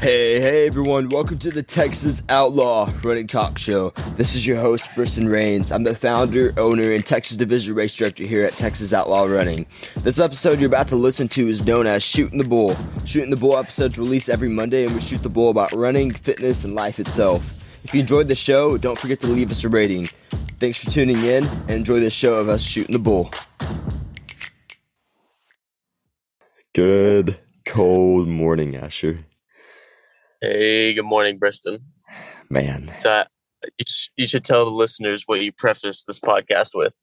Hey, hey everyone, welcome to the Texas Outlaw Running Talk Show. This is your host, Briston Rains. I'm the founder, owner, and Texas Division Race Director here at Texas Outlaw Running. This episode you're about to listen to is known as Shooting the Bull. Shooting the Bull episodes release every Monday, and we shoot the bull about running, fitness, and life itself. If you enjoyed the show, don't forget to leave us a rating. Thanks for tuning in, and enjoy this show of us shooting the bull. Good cold morning, Asher. Hey, good morning, Briston. Man, So I, you, sh- you should tell the listeners what you preface this podcast with.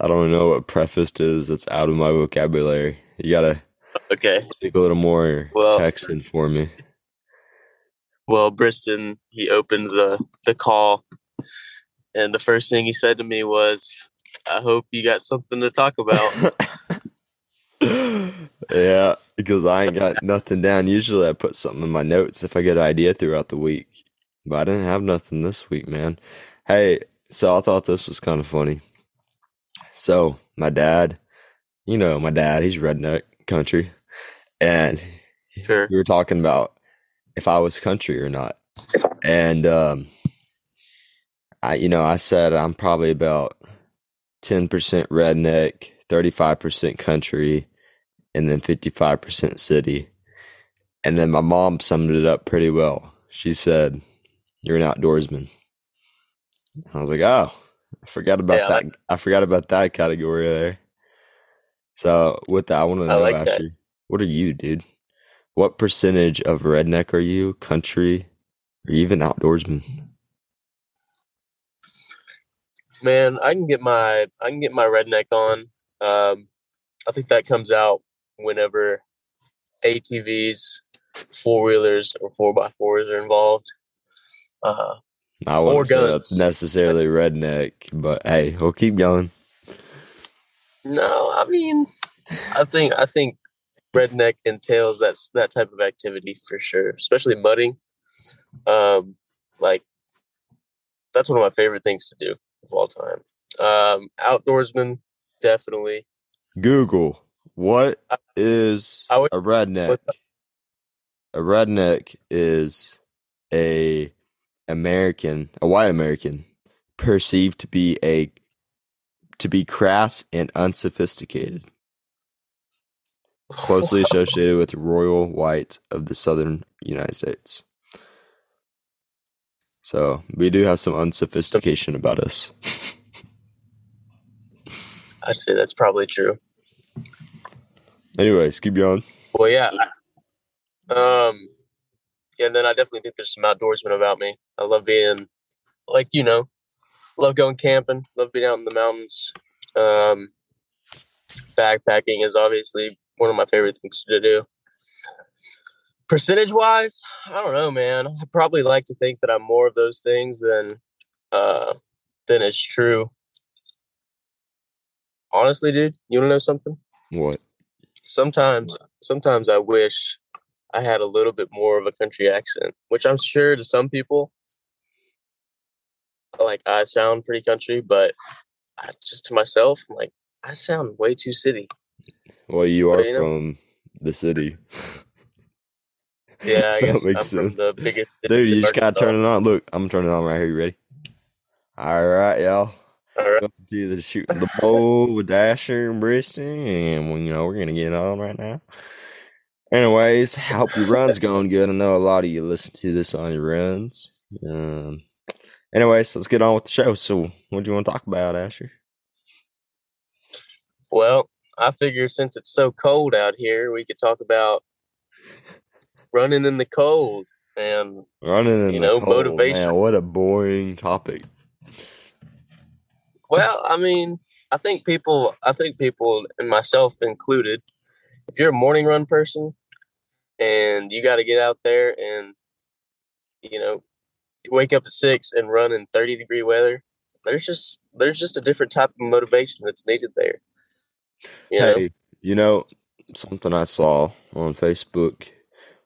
I don't know what prefaced is. That's out of my vocabulary. You gotta Okay. speak a little more Well- Texan for me. Well, Briston, he opened the the call, and the first thing he said to me was, "I hope you got something to talk about." yeah, because I ain't got nothing down. Usually I put something in my notes if I get an idea throughout the week. But I didn't have nothing this week, man. Hey, so I thought this was kind of funny. So my dad, you know, my dad, he's redneck country. And Sure. we were talking about if I was country or not. And um I you know, I said I'm probably about 10% redneck, 35% country, and then 55% city. And then my mom summed it up pretty well. She said, "You're an outdoorsman." I was like, "Oh, I forgot about Yeah, that. I forgot about that category there." So, with that, I want to know, like that. What are you, dude? What percentage of redneck are you, country, or even outdoorsman? Man, I can get my I can get my redneck on. Um, I think that comes out whenever ATVs, four wheelers, or four by fours are involved. Uh, I Or wouldn't say that's guns. necessarily redneck, but hey, we'll keep going. No, I mean, I think I think redneck entails that's that type of activity for sure, especially mudding. Um, like that's one of my favorite things to do of all time. Um, outdoorsman, definitely. Google, what uh, I- would- a redneck? A redneck is a American, a white American, perceived to be a to be crass and unsophisticated, closely associated with royal white of the southern United States. So we do have some unsophistication about us. I'd say that's probably true. Anyways, keep going. Well, yeah. Um, yeah, and then I definitely think there's some outdoorsmen about me. I love being, like you know, love going camping. Love being out in the mountains. Um, backpacking is obviously one of my favorite things to do. Percentage wise, I don't know, man. I probably like to think that I'm more of those things than, uh, than is true. Honestly, dude, you want to know something? What? Sometimes sometimes I wish I had a little bit more of a country accent, which I'm sure to some people like I sound pretty country, but I, just to myself, I'm like I sound way too city. Well, you are Well, you know- from the city. Yeah, I So that guess makes I'm from sense. the biggest city Dude, you just gotta turn it on. Look, I'm turning it on right here. You ready? All right, y'all. All right. To the shooting the bowl with Dasher and Briston, and we- you know we're gonna get on right now. Anyways, hope your run's going good. I know a lot of you listen to this on your runs. Um. Anyways, let's get on with the show. So, what do you want to talk about, Asher? Well, I figure since it's so cold out here, we could talk about running in the cold and Running in You the know, cold, motivation. Man, what a boring topic. Well, I mean, I think people, I think people, and myself included, if you're a morning run person and you got to get out there and, you know, wake up at six and run in 30 degree weather, there's just, there's just a different type of motivation that's needed there. You know? Hey, you know, something I saw on Facebook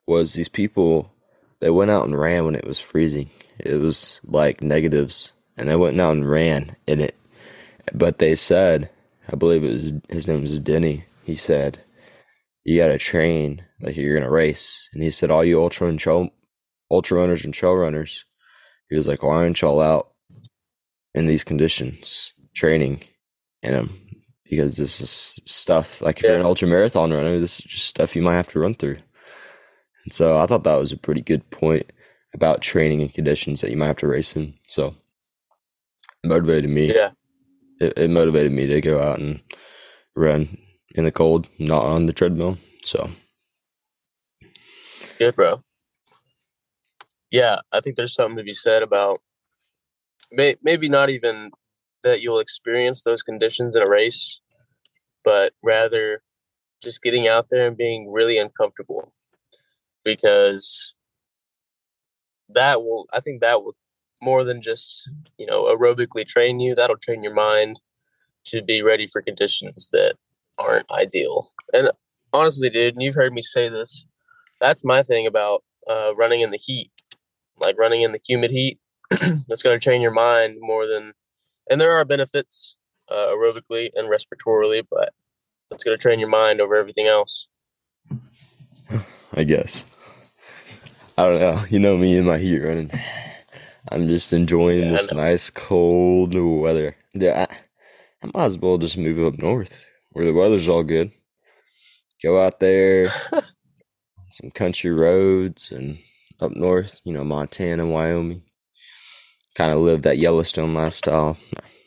was these people they went out and ran when it was freezing. It was like negatives, and they went out and ran in it. But they said, I believe it was his name was Denny. He said, you got to train like you're gonna race. And he said, all you ultra and trail, ultra runners and trail runners, he was like, why aren't y'all out in these conditions training in them? Because this is stuff like if you're an ultra marathon runner, this is just stuff you might have to run through. And so I thought that was a pretty good point about training and conditions that you might have to race in. So motivated me. Yeah. It, it motivated me to go out and run in the cold, not on the treadmill. So Good, bro. Yeah, I think there's something to be said about may, maybe not even that you'll experience those conditions in a race, but rather just getting out there and being really uncomfortable because that will I think that will more than just, you know, aerobically train you, that'll train your mind to be ready for conditions that aren't ideal. And honestly, dude, and you've heard me say this, that's my thing about uh, running in the heat, like running in the humid heat. that's going to train your mind more than, and there are benefits uh, aerobically and respiratorily, but it's going to train your mind over everything else. I guess. I don't know. You know me and my heat running. I'm just enjoying Yeah, this nice cold weather. Yeah, I, I might as well just move up north where the weather's all good. Go out there, some country roads, and up north, you know, Montana, Wyoming. Kind of live that Yellowstone lifestyle.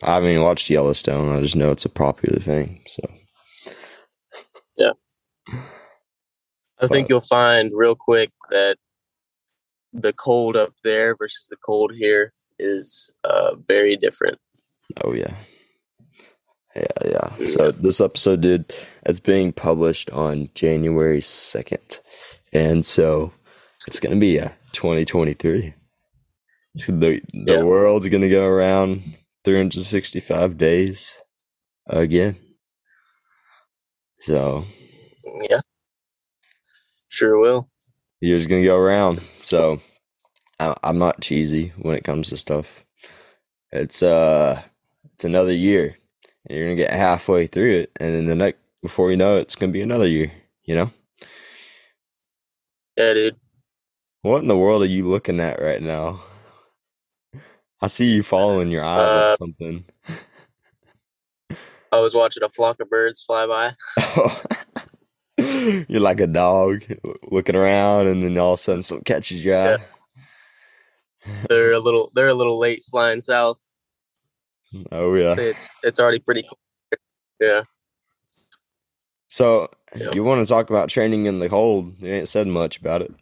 I haven't even watched Yellowstone. I just know it's a popular thing. So yeah, I think you'll find real quick that the cold up there versus the cold here is uh, very different. Oh yeah. Yeah, yeah. So this episode did it's being published on January second. And so it's gonna be a twenty twenty three. The the Yeah. world's gonna go around three hundred sixty five days again. So Yeah, sure will. Year's gonna go around. So I, I'm not cheesy when it comes to stuff. It's uh, it's another year, and you're gonna get halfway through it, and then the next, before you know it, it's gonna be another year. You know, Yeah, dude. what in the world are you looking at right now? I see you following your eyes Uh, on something. I was watching a flock of birds fly by. you're like a dog looking around, and then all of a sudden something catches your eye. Yeah. They're a little they're a little late flying south. Oh yeah. It's it's already pretty cool. Yeah. So Yeah. you want to talk about training in the cold? You ain't said much about it.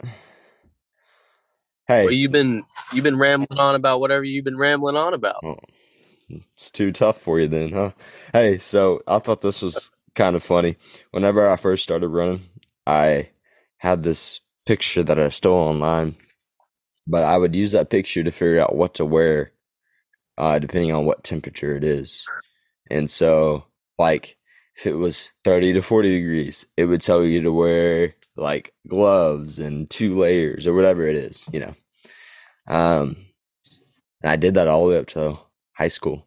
Hey, Well, you've been you've been rambling on about whatever you've been rambling on about. oh, it's too tough for you then, huh? Hey, so I thought this was kind of funny. Whenever I first started running, I had this picture that I stole online, but I would use that picture to figure out what to wear, uh, depending on what temperature it is. And so, like, if it was 30 to 40 degrees, it would tell you to wear like gloves and two layers or whatever it is, you know. Um, and I did that all the way up to high school.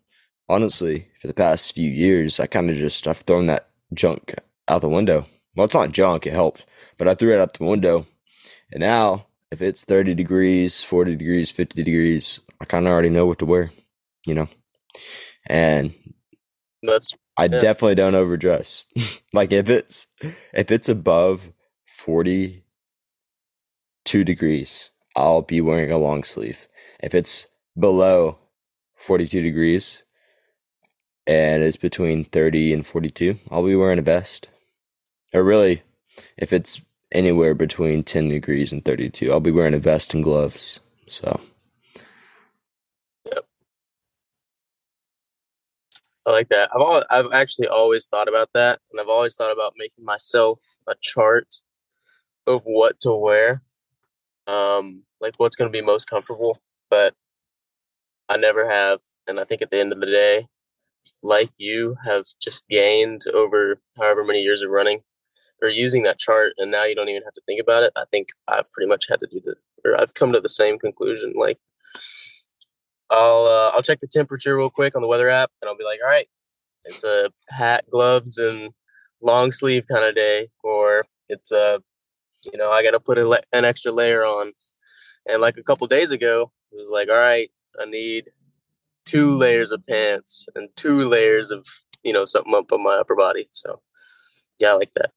Honestly, for the past few years, I kind of just I've thrown that junk out the window. Well, it's not junk; it helped, but I threw it out the window. And now, if it's 30 degrees, 40 degrees, 50 degrees, I kind of already know what to wear, you know. And That's I Yeah. definitely don't overdress. like if it's if it's above 42 degrees, I'll be wearing a long sleeve. If it's below 42 degrees and it's between 30 and 42, I'll be wearing a vest. Or really, if it's anywhere between 10 degrees and 32, I'll be wearing a vest and gloves. So, Yep. I like that. I've al- I've actually always thought about that, and I've always thought about making myself a chart of what to wear, um, like what's going to be most comfortable. But I never have, and I think at the end of the day, like you have just gained over however many years of running or using that chart, and now you don't even have to think about it. I think I've pretty much had to do the, or I've come to the same conclusion. Like I'll uh, I'll check the temperature real quick on the weather app, and I'll be like, all right, it's a hat, gloves, and long sleeve kind of day. Or it's a, you know, I got to put le- an extra layer on. And like a couple days ago, it was like, all right, I need two layers of pants and two layers of you know something up on my upper body. So yeah, I like that.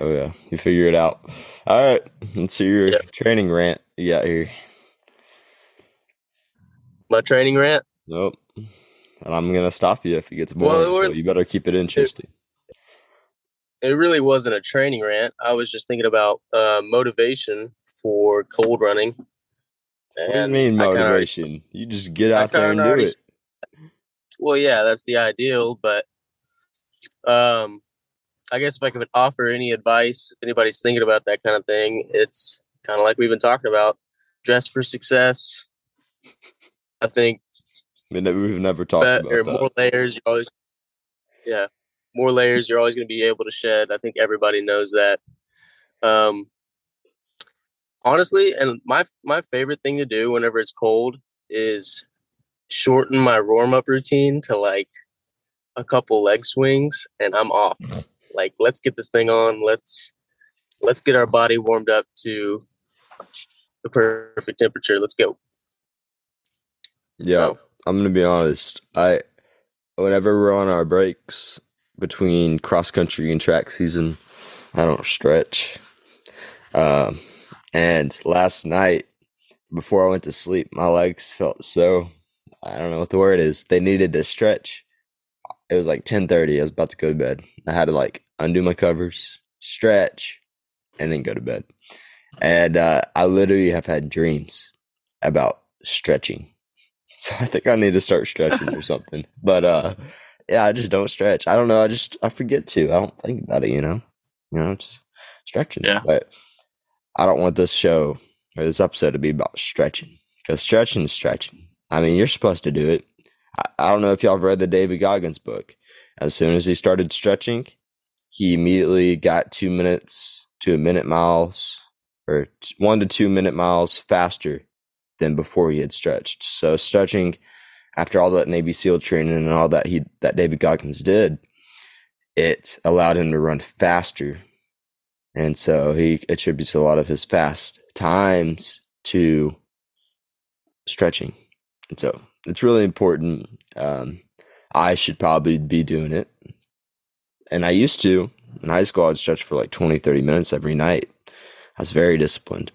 Oh yeah, you figure it out. All right, let's see your yep. training rant you got here. My training rant. Nope. And I'm gonna stop you if it gets boring. Well, it so you better keep it interesting. It, it, really wasn't a training rant. I was just thinking about uh, motivation for cold running. What do you mean motivation? Already, you just get out there and do already, it. Well, yeah, that's the ideal, but um, I guess if I could offer any advice, if anybody's thinking about that kind of thing, it's kind of like we've been talking about: dress for success. I think. Mean, we've never talked about that. More layers, you always. Yeah, more layers. You're always going to be able to shed. I think everybody knows that. Um, honestly, and my my favorite thing to do whenever it's cold is shorten my warm up routine to like a couple leg swings, and I'm off. Like, let's get this thing on. Let's let's get our body warmed up to the perfect temperature. Let's go. Yeah, so. I'm gonna be honest. I whenever we're on our breaks between cross country and track season, I don't stretch. Um, and last night before I went to sleep, my legs felt so I don't know what the word is. They needed to stretch. It was like 10:30. I was about to go to bed. I had to like undo my covers, stretch, and then go to bed. And uh, I literally have had dreams about stretching. So I think I need to start stretching or something. But uh, yeah, I just don't stretch. I don't know. I just I forget to. I don't think about it. You know, you know, just stretching. Yeah. But I don't want this show or this episode to be about stretching because stretching is stretching. I mean, you're supposed to do it. I, I don't know if y'all have read the David Goggins book. As soon as he started stretching, he immediately got two minutes to a minute miles or one to two minute miles faster than before he had stretched. So stretching after all that Navy SEAL training and all that he that David Goggins did, it allowed him to run faster. And so he attributes a lot of his fast times to stretching. And so it's really important. Um, I should probably be doing it. And I used to in high school, I'd stretch for like 20, 30 minutes every night. I was very disciplined.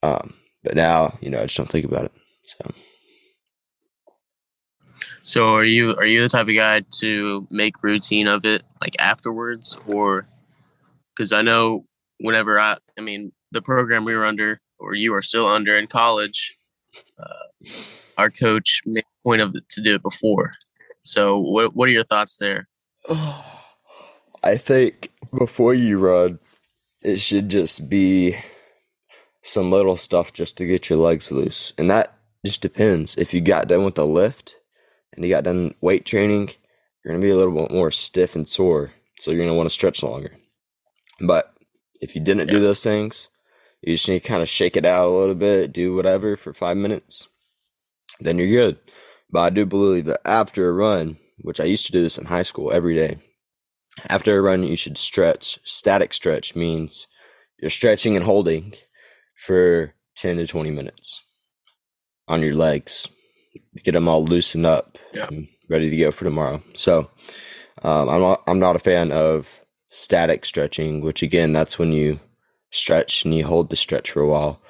Um, but now, you know, I just don't think about it. So. So are you are you the type of guy to make routine of it like afterwards or cuz I know whenever I I mean the program we were under or you are still under in college uh, our coach made a point of to do it before. So what what are your thoughts there? I think before you run, it should just be some little stuff just to get your legs loose. And that just depends. If you got done with the lift and you got done weight training, you're to be a little bit more stiff and sore. So you're to want to stretch longer. But if you didn't yeah. do those things, you just need to kind of shake it out a little bit, do whatever for five minutes, then you're good. But I do believe that after a run, which I used to do this in high school every day, after a run, you should stretch. Static stretch means you're stretching and holding for 10 to 20 minutes on your legs. Get them all loosened up yeah. and ready to go for tomorrow. So um, I'm, not, I'm not a fan of static stretching, which again, that's when you stretch and you hold the stretch for a while.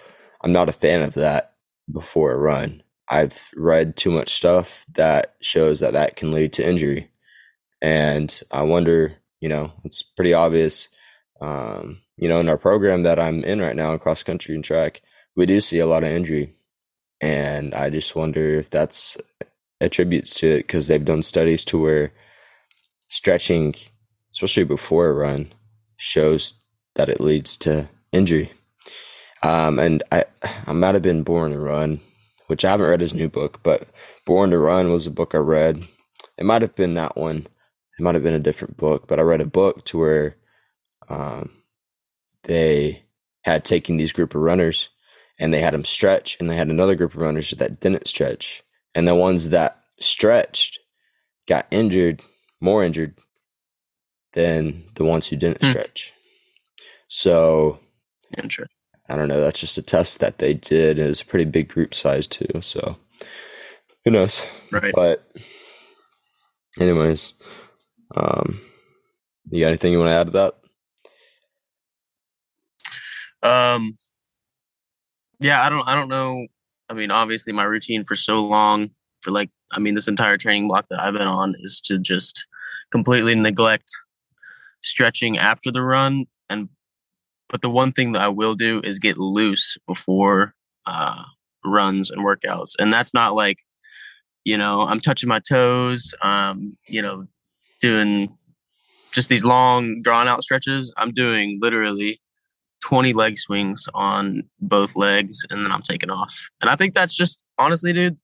I'm not a fan of that before a run. I've read too much stuff that shows that that can lead to injury. And I wonder, you know, it's pretty obvious, um, you know, in our program that I'm in right now in cross country and track, we do see a lot of injury. And I just wonder if that's attributes to it because they've done studies to where stretching, especially before a run, shows that it leads to injury. Um, and I, I might have been born to run which I haven't read his new book, but Born to Run was a book I read. It might have been that one. It might have been a different book, but I read a book to where um, they had taken these group of runners and they had them stretch, and they had another group of runners that didn't stretch, and the ones that stretched got injured, more injured than the ones who didn't hmm. stretch. So I don't know. That's just a test that they did. It was a pretty big group size too. So who knows? Right. But anyways, um, you got anything you want to add to that? Um, yeah, I don't, I don't know. I mean, obviously, my routine for so long, for like, I mean, this entire training block that I've been on is to just completely neglect stretching after the run. And, but the one thing that I will do is get loose before uh, runs and workouts. And that's not like, you know, I'm touching my toes, um, you know, doing just these long, drawn out stretches. I'm doing literally 20 leg swings on both legs and then I'm taking off. And I think that's just honestly, dude.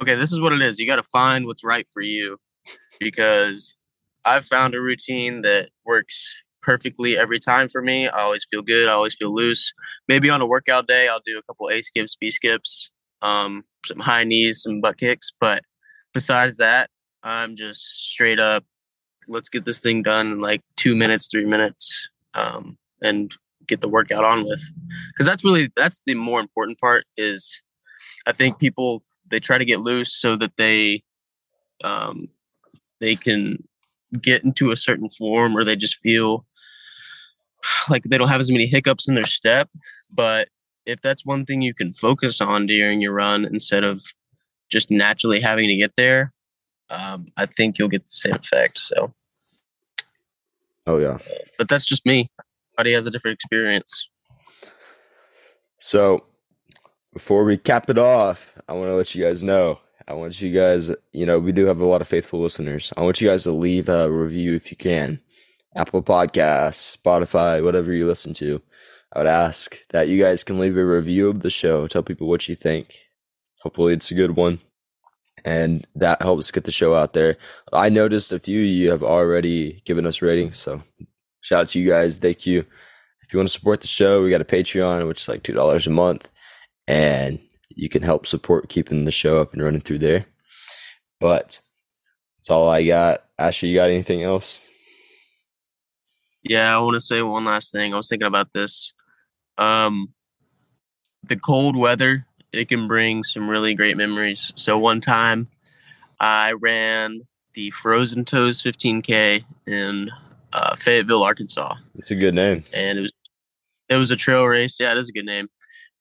Okay, this is what it is. You got to find what's right for you because I've found a routine that works perfectly every time for me. I always feel good. I always feel loose. Maybe on a workout day, I'll do a couple A skips, B skips, um, some high knees, some butt kicks. But besides that, I'm just straight up. Let's get this thing done in like two minutes, three minutes, um, and get the workout on with. Because that's really that's the more important part. Is I think people they try to get loose so that they um, they can get into a certain form or they just feel like they don't have as many hiccups in their step. But if that's one thing you can focus on during your run instead of just naturally having to get there, um, I think you'll get the same effect. So, Oh yeah. but that's just me. Everybody has a different experience. So before we cap it off, I want to let you guys know. I want you guys, you know, we do have a lot of faithful listeners. I want you guys to leave a review if you can. Apple Podcasts, Spotify, whatever you listen to. I would ask that you guys can leave a review of the show. Tell people what you think. Hopefully, it's a good one. And that helps get the show out there. I noticed a few of you have already given us ratings. So, shout out to you guys. Thank you. If you want to support the show, we got a Patreon, which is like $2 a month. And you can help support keeping the show up and running through there. But that's all I got. Asher, you got anything else? Yeah, I want to say one last thing. I was thinking about this. Um, the cold weather it can bring some really great memories. So one time, I ran the Frozen Toes 15K in uh, Fayetteville, Arkansas, It's a good name. and it was it was a trail race. Yeah, it is a good name.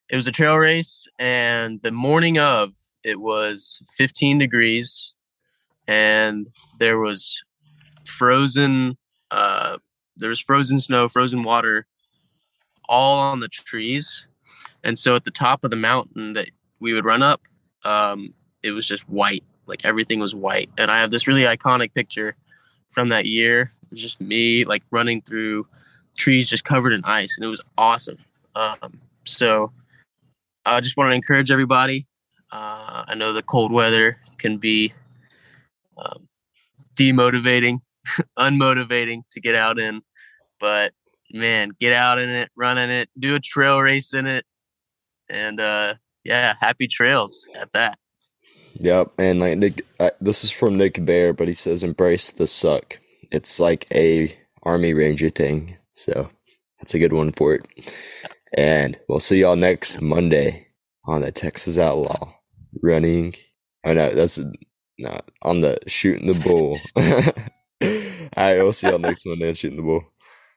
It was a trail race, and the morning of it was 15 degrees, and there was frozen. Uh, there was frozen snow, frozen water, all on the trees, and so at the top of the mountain that we would run up, um, it was just white. Like everything was white, and I have this really iconic picture from that year. It was just me like running through trees just covered in ice, and it was awesome. Um, so I just want to encourage everybody. Uh, I know the cold weather can be um, demotivating, unmotivating to get out in, but man, get out in it, run in it, do a trail race in it, and uh, yeah, happy trails at that. Yep. And like Nick, uh, this is from Nick Bare, but he says embrace the suck. It's like a Army Ranger thing. So that's a good one for it. And we'll see y'all next Monday on the Texas Outlaw running. Oh no, that's not on the shooting the bull. All right, we'll see y'all next Monday on shooting the bull.